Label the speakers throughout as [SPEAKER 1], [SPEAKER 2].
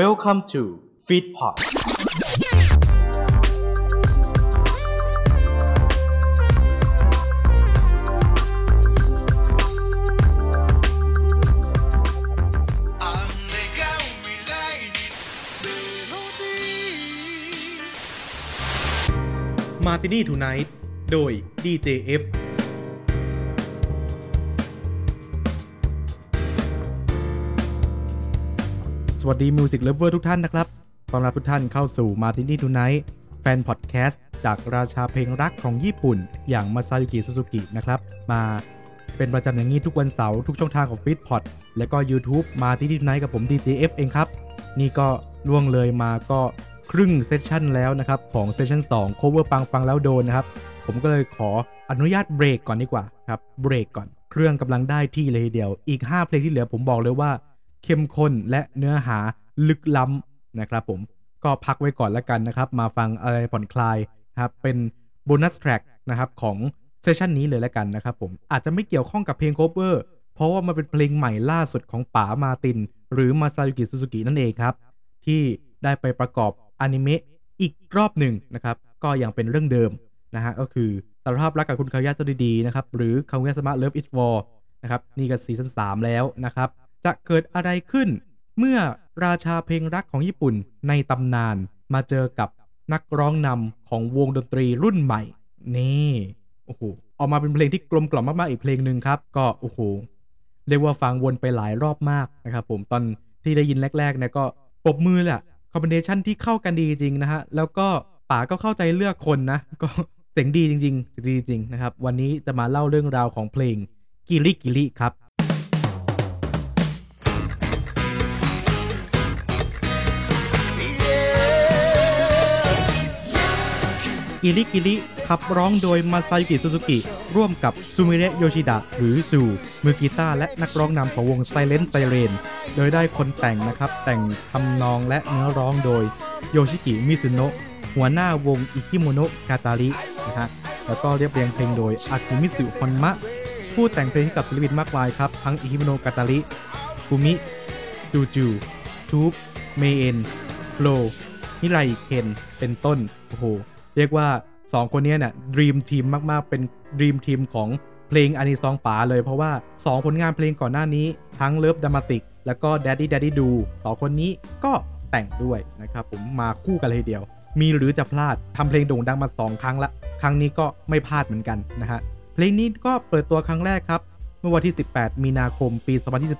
[SPEAKER 1] Welcome to Feedpot
[SPEAKER 2] มาตินี่ทูไนท์โดย DJF สวัสดี music lover ทุกท่านนะครับ ต้อนรับทุกท่านเข้าสู่ Martini Tonight แฟนพอดแคสต์จากราชาเพลงรักของญี่ปุ่น อย่างมาซายูกิซูซูกินะครับ มาเป็นประจำอย่างนี้ทุกวันเสาร์ทุกช่องทางของ feed pod และก็ YouTube Martini Tonight กับผม DJF เองครับ นี่ก็ล่วงเลยมาก็ครึ่ง session แล้วนะครับ ของ session 2 cover ปังฟังแล้วโดนนะครับ ผมก็เลยขออนุญาตเบรกก่อนดีกว่าครับเบรกก่อนเครื่องกำลังได้ที่เลยทีเดียวอีก 5 เพลงที่เหลือผมบอกเลยว่า เข้มข้นและเนื้อหาลึกล้ำนะครับผมก็พักไว้ก่อนแล้วกันนะครับ มาฟังอะไรผ่อนคลายครับเป็น bonus track นะครับของ session นี้เลยแล้วกันนะครับผมอาจจะไม่เกี่ยวข้องกับเพลง cover เพราะว่ามันเป็นเพลงใหม่ล่าสุดของป๋ามาร์ติน หรือมาซายูกิซูซูกินั่นเองครับ ที่ได้ไปประกอบอนิเมะอีกรอบหนึ่งนะครับ ก็ยังเป็นเรื่องเดิมนะฮะก็คือสารภาพรักกับคุณคางุยะซะดีๆนะครับ หรือคางุยะซามะ Love is Warนะครับ นี่ก็ซีซั่น3แล้วนะครับ จะเกิดอะไรขึ้น เมื่อราชาเพลงรักของญี่ปุ่นในตำนานมาเจอกับนักร้องนำของวงดนตรีรุ่นใหม่ นี่โอ้โหออกมาเป็นเพลงที่กลมกล่อมมากๆอีกเพลงหนึ่งครับ ก็โอ้โหเรียกว่าฟังวนไปหลายรอบมากนะครับผมตอนที่ได้ยินแรกๆเนี่ยก็ปบมือแหละคอมบิเนชันที่เข้ากันดีจริงนะฮะแล้วก็ป๋าก็เข้าใจเลือกคนนะ ก็เสียงดีจริงๆเสียงดีจริงนะครับ วันนี้จะมาเล่าเรื่องราวของเพลงกิริกิริครับ กิริกิริขับร้องโดยมาซายุกิซูซูกิ ร่วมกับซูมิเระโยชิดะหรือซูมือกีตาร์และนักร้องนำของวง Silent Siren โดยได้คนแต่งนะครับ แต่งทำนองและเนื้อร้องโดยโยชิกิมิซุโนะหัวหน้าวงอิคิโมโนะกาคารินะฮะแล้วก็เรียบเรียงเพลงโดยอากิมิตสึ ฮอนมะ ผู้แต่งเพลงให้กับศิลปินมากมายครับ ทั้งอิคิโมโนะกาคาริกุมิจูจู TUBE เมเอนโลฮิไรเคนเป็นต้น โอ้โห เรียกว่า 2 คนนี้เนี่ย dream team มากๆ เป็น dream team ของเพลง anisong ป๋าเลยเพราะว่า 2 ผลงานเพลงก่อนหน้านี้ ทั้งเลิฟด r มาติกแล้วก็ Daddy Daddy Do สองคนนี้ก็แต่งด้วยนะครับผมมาคู่กันเลยเดียว มีหรือจะพลาดทำเพลงโด่งดังมา 2 ครั้งละ ครั้งนี้ก็ไม่พลาดเหมือนกันนะฮะเพลงนี้ก็เปิดตัวครั้งแรกครับเมื่อวันที่ 18 มีนาคม ปี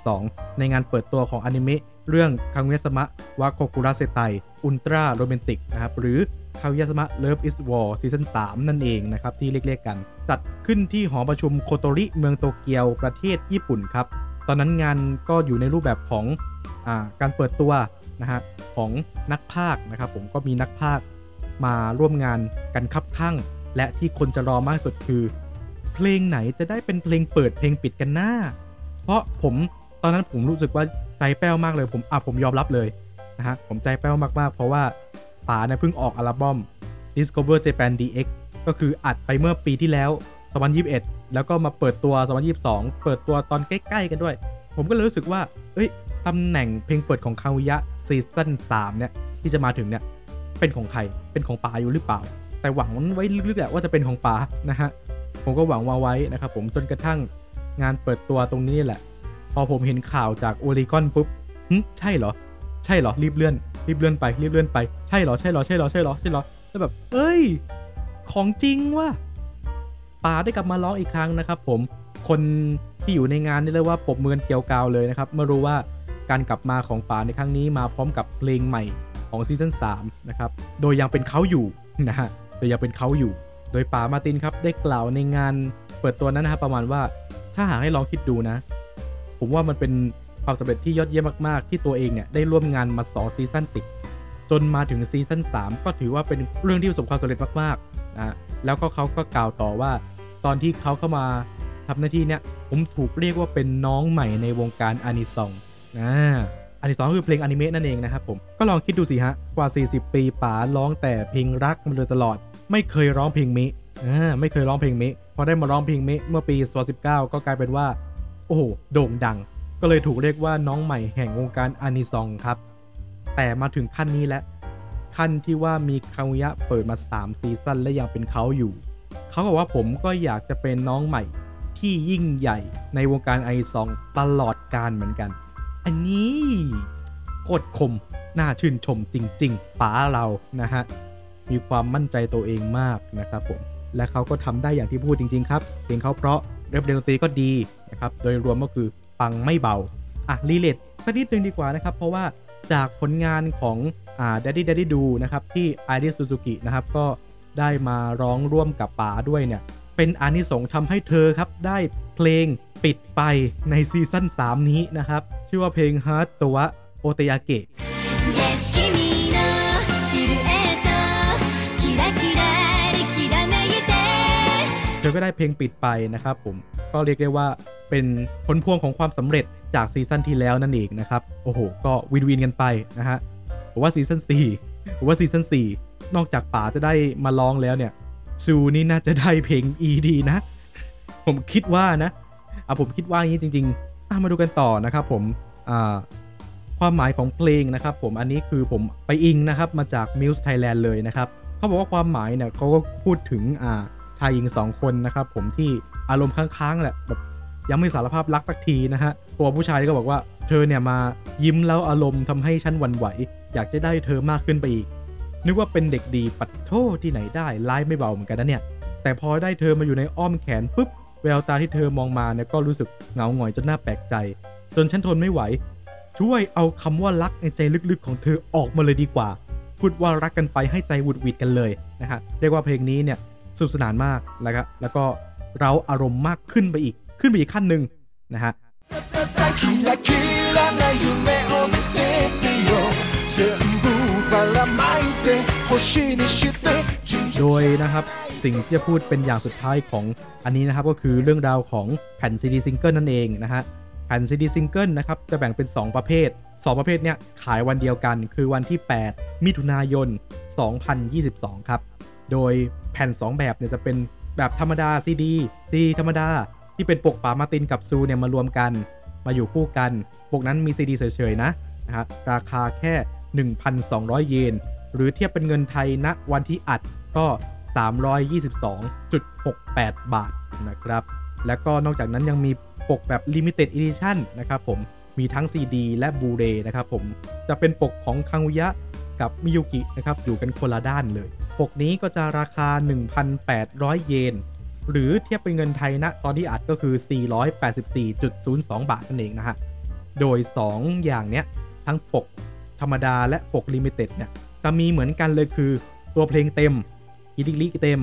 [SPEAKER 2] 2022 ในงานเปิดตัวของอนิเมะเรื่องคังเวสมะวาโคกุระเซไตอุลตร้าโรแมนติกนะครับหรือ คาวิยาสมะ Love is War ซีซั่น3นั่นเองนะครับ ที่เรียกๆกัน จัดขึ้นที่หอประชุมโคโตริเมืองโตเกียวประเทศญี่ปุ่นครับ ตอนนั้นงานก็อยู่ในรูปแบบของอการเปิดตัวนะฮะของนักพากนะครับผมก็มีนักพากมาร่วมงานกันคับข้างและที่คนจะรอมากสุดคือ เพลงไหนจะได้เป็นเพลงเปิดเพลงปิดกันหน้า เพราะผมตอนนั้นผมรู้สึกว่าใจแป้วมากเลยผมอะผมยอมรับเลยนะฮะผมใจแป้วมากๆ เพราะว่า ป๋าเนี่ยเพิ่งออกอัลบั้ม Discover Japan DX ก็คืออัดไปเมื่อปีที่แล้ว 2021 แล้วก็มาเปิดตัว 2022 เปิดตัวตอนใกล้ๆกันด้วย ผมก็เลยรู้สึกว่า เอ้ยตำแหน่งเพลงเปิดของคาวิยะซีซั่น3เนี่ยที่จะมาถึงเนี่ยเป็นของใคร เป็นของป๋าอยู่หรือเปล่า แต่หวังไว้ลึกๆแหละว่าจะเป็นของป๋านะฮะ ผมก็หวังว่าไว้นะครับผมจนกระทั่งงานเปิดตัวตรงนี้แหละ พอผมเห็นข่าวจากโอลิกอนปุ๊บหึใช่เหรอ ใช่เหรอ รีบเลื่อน รีบเลื่อนไปรีบเลื่อนไปใช่เหรอใช่เหรอใช่เหรอใช่เหรอใช่เหรอแล้วแบบเอ้ย ของจริงว่ะป๋าได้กลับมาร้องอีกครั้งนะครับ ผมคนที่อยู่ในงานนี่เลยกว่าปบมือกันเกลียวกาวเลยนะครับเมื่อรู้ว่าการกลับมาของป๋าในครั้งนี้มาพร้อมกับเพลงใหม่ของซีซั่น3นะครับโดยยังเป็นเขาอยู่นะฮะโดยยังเป็นเขาอยู่ โดยป๋ามาตินครับได้กล่าวในงานเปิดตัวนั้นนะครับประมาณว่าถ้าหากให้ลองคิดดูนะ ผมว่ามันเป็น ความสำเร็จที่ยอดเยี่ยมมากๆ ที่ตัวเองเนี่ยได้ร่วมงานมา2ซีซั่นติด จนมาถึงซีซั่น3 ก็ถือว่าเป็นเรื่องที่ประสบความสำเร็จมากๆนะแล้วก็เขาก็กล่าวต่อว่า ตอนที่เขาเข้ามาทำหน้าที่เนี่ยผมถูกเรียกว่าเป็นน้องใหม่ในวงการอานิซองนะอานิซองคือเพลงอนิเมะนั่นเองนะครับผมก็ลองคิดดูสิฮะกว่า 40 ปีป๋าร้องแต่เพลงรักมาโดยตลอด ไม่เคยร้องเพลงเมะอ่าไม่เคยร้องเพลงเมะพอได้มาร้องเพลงเมะเมื่อปี2019 ก็กลายเป็นว่า โอ้โหโด่งดัง ก็เลยถูกเรียกว่าน้องใหม่แห่งวงการอานิซองครับ แต่มาถึงขั้นนี้แล้วขั้นที่ว่ามีคามุยะเปิดมา 3 ซีซั่นและยังเป็นเขาอยู่ เขาบอกว่าผมก็อยากจะเป็นน้องใหม่ที่ยิ่งใหญ่ในวงการไอซองตลอดการเหมือนกัน อันนี้โคตรคม น่าชื่นชมจริงๆป๋าเรานะฮะ มีความมั่นใจตัวเองมากนะครับผม และเขาก็ทำได้อย่างที่พูดจริง ๆ ครับ เพลงเขาเพราะเรฟเดนตรีก็ดีนะครับ โดยรวมก็คือ ปังไม่เบา อะ relate สักนิดนึงดีกว่านะครับ เพราะว่าจากผลงานของอ่า Daddy Daddy Do นะครับที่ Airi Suzuki นะครับก็ได้มาร้องร่วมกับป๋าด้วยเนี่ย เป็นอานิสงส์ทำให้เธอครับ ได้เพลงปิดไปใน season 3 นี้นะครับ ชื่อว่าเพลง Heart wa Oteageเธอก็ได้เพลงปิดไปนะครับผม ก็เรียกได้ว่า เป็นผลพวงของความสำเร็จจากซีซั่นที่แล้วนั่นเองนะครับ โอ้โห ก็วินวินกันไปนะฮะผมว่าซีซั่น4ผมว่าซีซั่น4นอกจากป๋าจะได้มาร้องแล้วเนี่ยซูนี่น่าจะได้เพลง ED นะ ผมคิดว่านะอะผมคิดว่านี้จริงๆอะมาดูกันต่อนะครับผมอ่าความหมายของเพลงนะครับผมอันนี้คือผมไปอิงนะครับมาจาก Muse Thailand เลยนะครับเขาบอกว่าความหมายเนี่ยเขาก็พูดถึงอ่าชายหญิงสองคนนะครับผมที่อารมณ์ค้างๆแหละแบบ ยังไม่สารภาพรักสักทีนะฮะ ตัวผู้ชายก็บอกว่าเธอเนี่ยมายิ้มแล้วอารมณ์ทำให้ฉันหวั่นไหว อยากจะได้เธอมากขึ้นไปอีก นึกว่าเป็นเด็กดีปัดโทษที่ไหนได้ร้ายไม่เบาเหมือนกันนะเนี่ย แต่พอได้เธอมาอยู่ในอ้อมแขนปุ๊บแววตาที่เธอมองมาเนี่ยก็รู้สึกเหงาหงอยจนน่าแปลกใจ จนฉันทนไม่ไหว ช่วยเอาคำว่ารักในใจลึกๆของเธอออกมาเลยดีกว่า พูดว่ารักกันไปให้ใจหวุดหวิดกันเลยนะฮะเรียกว่าเพลงนี้เนี่ยสนุกสนานมากแล้วก็แล้วก็เราอารมณ์มากขึ้นไปอีก ขึ้นไปอีกขั้นหนึ่งนะฮะโดยนะครับสิ่งที่จะพูดเป็นอย่างสุดท้ายของอันนี้นะครับก็คือเรื่องราวของแผ่นซีดีซิงเกิลนั่นเองนะฮะแผ่นซีดีซิงเกิลนะครับจะแบ่งเป็น 2 ประเภท 2 ประเภทเนี้ยขายวันเดียวกัน คือวันที่ 8 มิถุนายน 2022 ครับ โดยแผ่น 2 แบบเนี่ยจะเป็นแบบธรรมดาซีดีซีธรรมดา ที่เป็นปกป๋ามาร์ตินกับซูเนี่ยมารวมกัน มาอยู่คู่กัน ปกนั้นมีซีดีเฉยๆนะนะฮะราคาแค่ 1,200 เยน หรือเทียบเป็นเงินไทยณวันที่อัดก็ 322.68 บาทนะครับ แล้วก็นอกจากนั้นยังมีปกแบบ Limited Edition นะครับผมมีทั้ง CD และ Blu-ray นะครับผมจะเป็นปกของคังุยะกับมิยุกินะครับอยู่กันคนละด้านเลย ปกนี้ก็จะราคา 1,800 เยน หรือเทียบเป็นเงินไทยณตอนที่อัดก็คือ 484.02 บาทนั่นเองนะฮะ โดย 2 อย่างเนี้ย ทั้งปกธรรมดาและปกลิมิเต็ดเนี่ย จะมีเหมือนกันเลยคือตัวเพลงเต็มกิริกิริเต็ม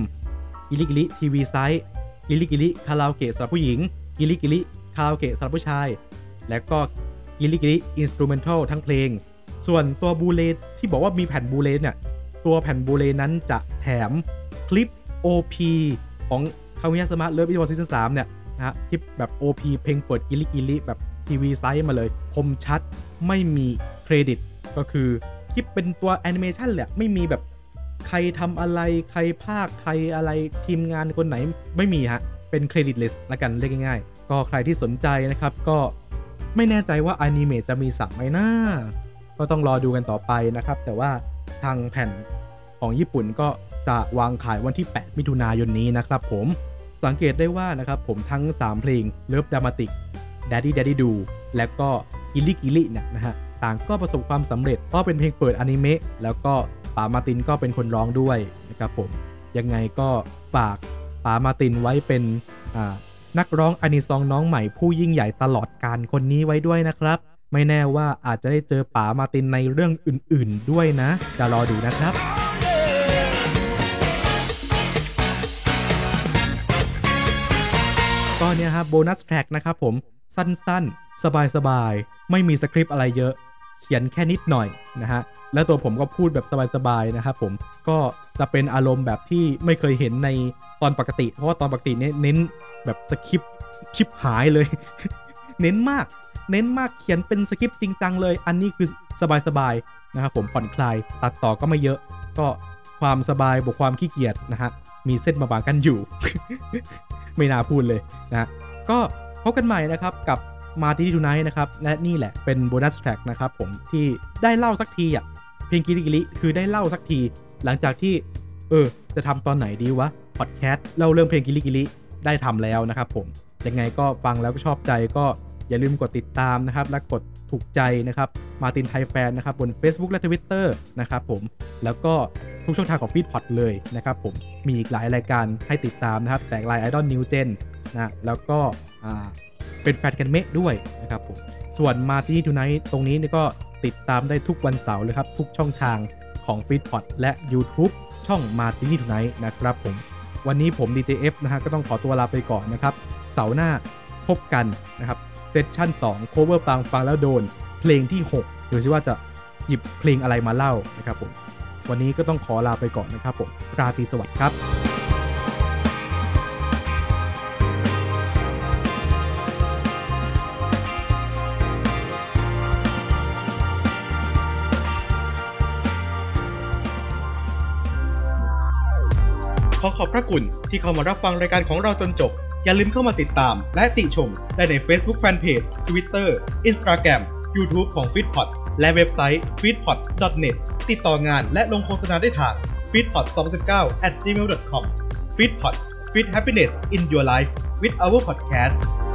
[SPEAKER 2] กิริกิริ TV size กิริกิริคาราโอเกะสำหรับผู้หญิงกิริกิริคาราโอเกะสำหรับผู้ชาย และก็กิริกิริ instrumental ทั้งเพลง ส่วนตัว Blu-ray ที่บอกว่ามีแผ่น Blu-ray เนี่ยตัวแผ่น Blu-ray นั้นจะแถมคลิป OP ของ คามิยาสมาร์ทเลิฟอีวอร์ซีซั่น3เนี่ยนะฮะที่แบบ OP เพลงเปิดกิริกิริแบบ TV size มาเลย คมชัดไม่มีเครดิต ก็คือคลิปเป็นตัวแอนิเมชันแหละ ไม่มีแบบใครทำอะไรใครภาคใครอะไรทีมงานคนไหนไม่มีฮะ เป็น creditless ละกันเรียกง่ายๆ ก็ใครที่สนใจนะครับก็ไม่แน่ใจว่าอนิเมะจะมี sub ไหมนะก็ต้องรอดูกันต่อไปนะครับ แต่ว่าทางแผ่นของญี่ปุ่นก็จะวางขายวันที่ 8 มิถุนายนนี้นะครับผม สังเกตได้ว่านะครับผมทั้ง 3 เพลง Love Dramatic Daddy Daddy Do และก็กิริกิริเนี่ยนะฮะต่างก็ประสบความสำเร็จเพราะเป็นเพลงเปิดอนิเมะแล้วก็ป๋ามาร์ตินก็เป็นคนร้องด้วยนะครับผมยังไงก็ฝากป๋ามาร์ตินไว้เป็นนักร้อง anisong น้องใหม่ผู้ยิ่งใหญ่ตลอดกาลคนนี้ไว้ด้วยนะครับ ไม่แน่ว่าอาจจะได้เจอป๋ามาร์ตินในเรื่องอื่น ๆ ด้วยนะ จะรอดูนะครับ ครับโบนัสแทร็กนะครับผมสั้นๆ สบายๆ ไม่มีสคริปต์อะไรเยอะ เขียนแค่นิดหน่อยนะฮะ แล้วตัวผมก็พูดแบบสบายๆ นะครับผม ก็จะเป็นอารมณ์แบบที่ไม่เคยเห็นในตอนปกติ เพราะว่าตอนปกติเนี่ยเน้นแบบสคริปต์ชิบหายเลย เน้นมาก เน้นมาก เขียนเป็นสคริปต์จริงจังเลย อันนี้คือสบายๆ นะครับผม ผ่อนคลาย ตัดต่อก็ไม่เยอะ ก็ความสบายบวกความขี้เกียจนะฮะ มีเส้นบางๆกันอยู่ ไม่น่าพูดเลยนะก็พบกันใหม่นะครับกับมาที่ Tonight นะครับ และนี่แหละเป็น bonus track นะครับผมที่ได้เล่าสักทีอะเพลงกิริกิริคือได้เล่าสักที หลังจากที่ เออ จะทำตอนไหนดีวะพอดแคสต์เล่าเรื่องเพลงกิริกิริได้ทำแล้วนะครับผมยังไงก็ฟังแล้วก็ชอบใจก็ อย่าลืมกดติดตามนะครับ และกดถูกใจนะครับ Martin Thai Fan นะครับบน Facebook และ Twitter นะครับผมแล้วก็ทุกช่องทางของ Feed Pod เลยนะครับผมมีอีกหลายรายการให้ติดตามนะครับ แตกลายไอดอล New Gen นะแล้วก็เป็นแฟนกันเมะด้วยนะครับผมส่วนมาที่นี่ Tonight ตรงนี้ก็ติดตามได้ทุกวันเสาร์เลยครับ ทุกช่องทางของ Feed Pod และ YouTube ช่องมาที่นี่ Tonight นะครับผมวันนี้ผม DJF นะฮะก็ต้องขอตัวลาไปก่อนนะครับ เสาร์หน้าพบกันนะครับ session 2 cover ปังฟังแล้วโดน เพลงที่6ดูซิว่าจะหยิบเพลงอะไรมาเล่านะครับผม วันนี้ก็ต้องขอลาไปก่อนนะครับผม ราตรีสวัสดิ์ครับ
[SPEAKER 1] ขอขอบพระคุณที่เข้ามารับฟังรายการของเราจนจบ อย่าลืมเข้ามาติดตาม และติชมได้ใน Facebook Fanpage Twitter Instagram YouTube ของ f e e d p o t และเว็บไซต์ f e e d p o t net ติดต่องานและลงโฆษณาได้ทาง f e e d p o t 2019 at gmail.com f e e d p o t Fit Happiness in Your Life with our podcast